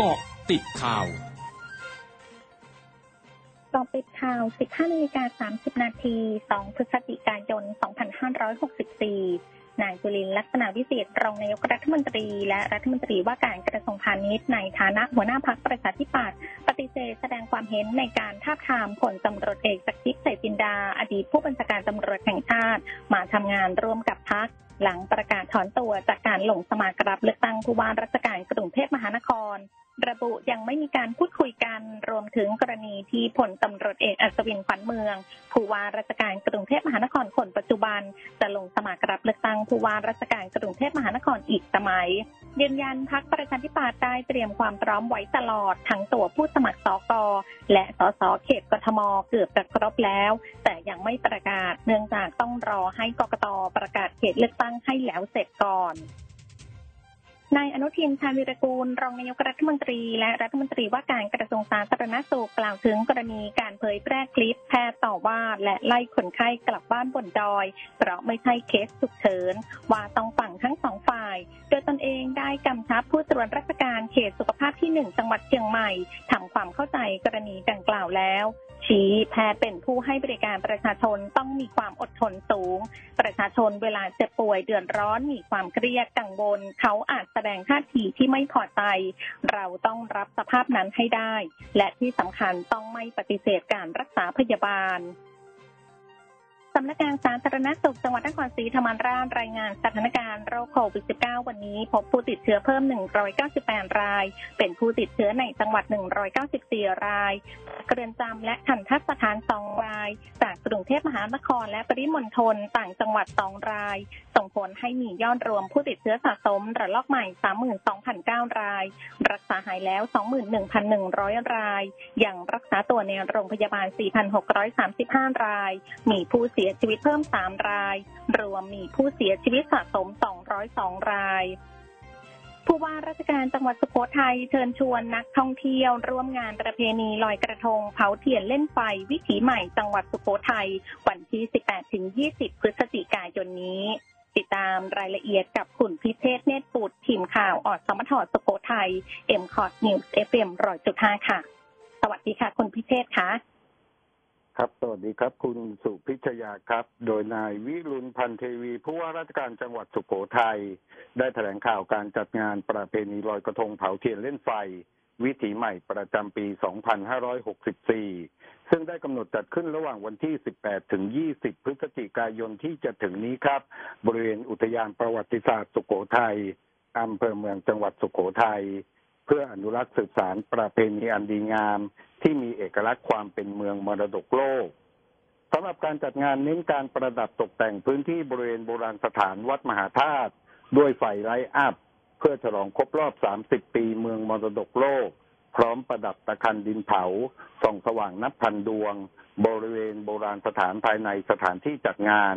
เกาะติดข่าวต่อติดข่าว 15นาฬิกา30 นาที 2 พฤศจิกายน 2564 นายจุลินลักษณะวิเศษรองนายกรัฐมนตรี และรัฐมนตรีว่าการกระทรวงพาณิชย์ในฐานะหัวหน้าพักประชาธิปัตย์ ฏิเสธแสดงความเห็นในการทาบทามผลตำรวจเอกสักดิ์เสจินดา อดีตผู้บัญชาการตำรวจแห่งชาติ มาทำงานร่วมกับพักหลังประกาศถอนตัวจากการลงสมัครรับเลือกตั้งผู้ว่าราชการกรุงเทพมหานคร ระบุยังไม่มีการพูดคุยกันรวมถึงกรณีที่ผลตำรวจเอกอัศวินขวัญเมือง ผู้ว่าราชการกรุงเทพมหานคร คนปัจจุบันจะลงสมัครรับเลือกตั้งผู้ว่าราชการกรุงเทพมหานครอีกสมัย ยืนยันพักประชาธิปัตย์ได้เตรียมความพร้อมไว้ตลอด ทั้งตัวผู้สมัครสกและสสเขตกทมเกือบจะครบแล้ว แต่ยังไม่ประกาศเนื่องจากต้องรอให้กกตประกาศเขตเลือกตั้งให้แล้วเสร็จก่อน นายอนุทินชาญวิรกูล รองนายกรัฐมนตรี และรัฐมนตรีว่าการกระทรวงสาธารณสุขกล่าวถึงกรณีการเผยแพร่คลิปแพทย์ต่อว่าและไล่คนไข้กลับบ้านบนดอย เพราะไม่ใช่เคสฉุกเฉิน ว่าต้องฟังทั้งสองฝ่าย โดยตนเองได้กำชับผู้ตรวจราชการเขตสุขภาพที่หนึ่งจังหวัดเชียงใหม่ทำความเข้าใจกรณีดังกล่าวแล้วชี้แพทย์เป็นผู้ให้บริการประชาชนต้องมีความอดทนสูง ประชาชนเวลาเจ็บป่วยเดือดร้อนมีความเครียดกังวลเขาอาจสดงท่าทีที่ไม่พอใจ เราต้องรับสภาพนั้นให้ได้ และที่สำคัญต้องไม่ปฏิเสธการรักษาพยาบาล สำนักงานสาธารณสุขจังหวัดนครศรีธรรมราชรายงานสถานการณ์โรคโควิด -19 วันนี้พบผู้ติดเชื้อเพิ่ม 198 ราย เป็นผู้ติดเชื้อในจังหวัด 194 ราย เกรือนจำและทันทัศสถาน 2 ราย จากกรุงเทพมหานครและปริมณฑลต่างจังหวัด 2 ราย ส่งผลให้มียอดรวมผู้ติดเชื้อสะสมระลอกใหม่ 32,009 ราย รักษาหายแล้ว 21,100 ราย ยังรักษาตัวในโรงพยาบาล 4,635 ราย มีผู้เสียยชีวิตเพิ่ม 3 ราย รวมมีผู้เสียชีวิตสะสม 202 รายผู้ว่าราชการจังหวัดสุโขทัยเชิญชวนนักท่องเที่ยว ร่วมงานประเพณีลอยกระทง เผาเทียนเล่นไฟ วิถีใหม่จังหวัดสุโขทัยวันที่ 18-20 พฤศจิกายนนี้ ติดตามรายละเอียดกับคุณพิเชษเนตรปุตทีมข่าวอสมท สุโขทัย MCOT News FM ร้อยจุดห้าค่ะ สวัสดีค่ะ คุณพิเชษค่ะ ครับสวัสดีครับ คุณสุพิชยาครับ โดยนายวิรุณพันเทวีผู้ว่าราชการจังหวัดสุโขทัยได้แถลงข่าวการจัดงานประเพณีลอยกระทงเผาเทียนเล่นไฟ วิถีใหม่ประจำปี 2564 ซึ่งได้กำหนดจัดขึ้นระหว่างวันที่ 18 ถึง 20 พฤศจิกายนที่จะถึงนี้ครับ บริเวณอุทยานประวัติศาสตร์สุโขทัยอำเภอเมืองจังหวัดสุโขทัยเพื่ออนุรักษ์สืบสารประเพณีอันดีงาม ที่มีเอกลักษณ์ความเป็นเมืองมรดกโลกสำหรับการจัดงานเน้นการประดับตกแต่งพื้นที่บริเวณโบราณสถานวัดมหาธาตุด้วยไฟ light up เพื่อฉลองครบรอบ 30 ปีเมืองมรดกโลก พร้อมประดับตะคันดินเผา ส่องสว่างนับพันดวง บริเวณโบราณสถานภายในสถานที่จัดงาน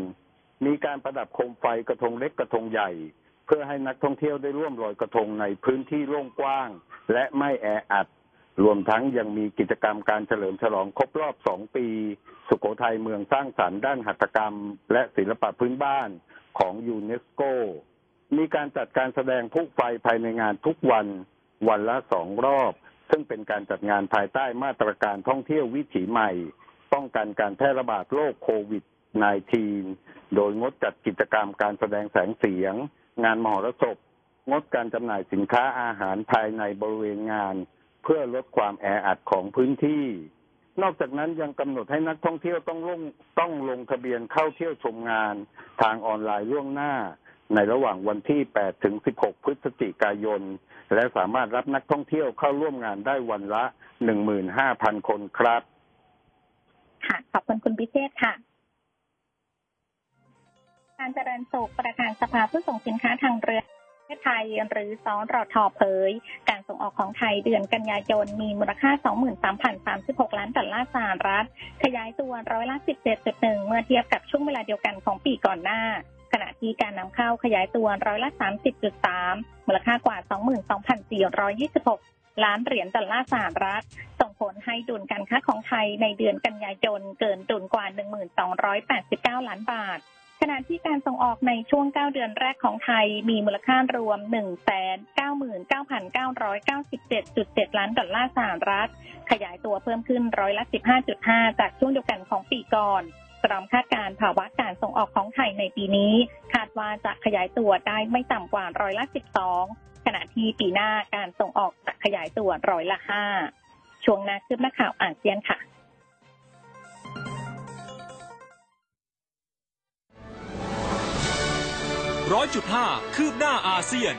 มีการประดับโคมไฟกระทงเล็กกระทงใหญ่ เพื่อให้นักท่องเที่ยวได้ร่วมลอยกระทงในพื้นที่โล่งกว้าง และไม่แออัด รวมทั้งยังมีกิจกรรมการเฉลิมฉลองครบรอบสองปี สุโขทัยเมืองสร้างสรรค์ด้านหัตถกรรม และศิลปะพื้นบ้านของยูเนสโก มีการจัดการแสดงพลุไฟภายในงานทุกวัน วันละสองรอบ ซึ่งเป็นการจัดงานภายใต้มาตรการท่องเที่ยววิถีใหม่ ป้องกันการแพร่ระบาดโรคโควิด -19 โดยงดจัดกิจกรรมการแสดงแสงเสียง งานมหรสพงดการจำหน่ายสินค้าอาหารภายในบริเวณงาน เพื่อลดความแออัดของพื้นที่ นอกจากนั้นยังกำหนดให้นักท่องเที่ยวต้องลงต้องลงทะเบียนเข้าเที่ยวชมงาน ทางออนไลน์ล่วงหน้า ในระหว่างวันที่ 8 ถึง 16 พฤศจิกายน และสามารถรับนักท่องเที่ยวเข้าร่วมงานได้วันละ 15,000 คนครับ ค่ะ ขอบคุณคุณพิเชษค่ะการเจริญสุขประธานสภาผู้ส่งสินค้าทางเรือ ทศไทยหรือสรทเผย การส่งออกของไทยเดือนกันยายนมีมูลค่า 23,036 ล้านดอลลาร์สหรัฐ ขยายตัวร้อยละ 17.1 เมื่อเทียบกับช่วงเวลาเดียวกันของปีก่อนหน้า ขณะที่การนำเข้าขยายตัวร้อยละ 30.3 มูลค่ากว่า 22,426 ล้านเหรียญดอลลาร์สหรัฐ ส่งผลให้ดุลการค้าของไทยในเดือนกันยายนเกินดุลกว่า 1,289 ล้านบาท ขณะที่การส่งออกในช่วง 9 เดือนแรกของไทยมีมูลค่ารวม 199,997.7 ล้านดอลลาร์สหรัฐ ขยายตัวเพิ่มขึ้นร้อยละ 15.5 จากช่วงเดียวกันของปีก่อนพร้อมคาดการภาวะการส่งออกของไทยในปีนี้ คาดว่าจะขยายตัวได้ไม่ต่ำกว่าร้อยละ 12 ขณะที่ปีหน้าการส่งออกจะขยายตัวร้อยละ 5 ช่วงนาคืบหน้าข่าวอาเซียนค่ะ คืบหน้าอาเซียน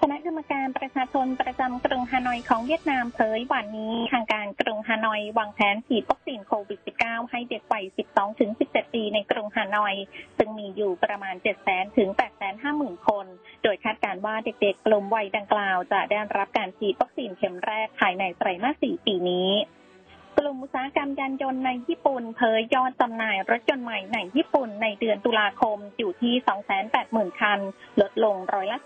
คณะกรรมการประชาชนประจำกรุงฮานอยของเวียดนามเผยวันนี้ทางการกรุงฮานอยวางแผนฉีดวัคซีนโควิด -19 ให้เด็กวัย 12ถึง17 ปีในกรุงฮานอย ซึ่งมีอยู่ประมาณ 700,000 ถึง 850,000 คน โดยคาดการว่าเด็กๆกลุ่มวัยดังกล่าวจะได้รับการฉีดวัคซีนเข็มแรกภายในไตรมาส 4 ปีนี้ ลุมอุตสาหกรรมยานยนต์ในญี่ปุ่นเผยยอดจำหน่ายรถยนต์ใหม่ในญี่ปุ่นในเดือนตุลาคมอยู่ที่ 280,000 คัน ลดลงร้อยละ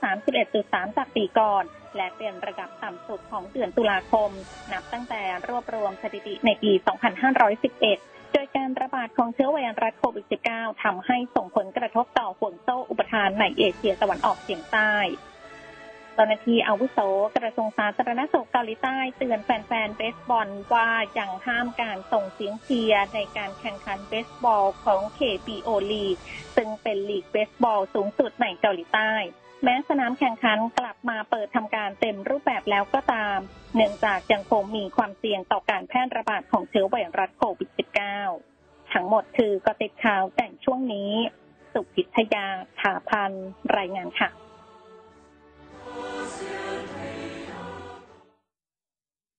31.3 จากปีก่อน และเป็นระดับต่ำสุดของเดือนตุลาคม นับตั้งแต่รวบรวมสถิติในปี 2511 โดยการระบาดของเชื้อไวรัสโควิด -19 ทำให้ส่งผลกระทบต่อห่วงโซ่อุปทานในเอเชียตะวันออกเฉียงใต้ เจ้าหน้าที่อาวุโสกระทรวงสาธารณสุขเกาหลีใต้ เตือนแฟนๆเบสบอลว่ายังห้ามการส่งเสียงเชียร์ในการแข่งขันเบสบอลของ KBO League ซึ่งเป็นลีกเบสบอลสูงสุดในเกาหลีใต้ แม้สนามแข่งขันกลับมาเปิดทำการเต็มรูปแบบแล้วก็ตาม เนื่องจากยังคงมีความเสี่ยงต่อการแพร่ระบาดของเชื้อไวรัสโควิด -19 ทั้งหมดคือกติดข่าวแต่งช่วงนี้ สุพิทยาถาพันรายงานค่ะ Oh,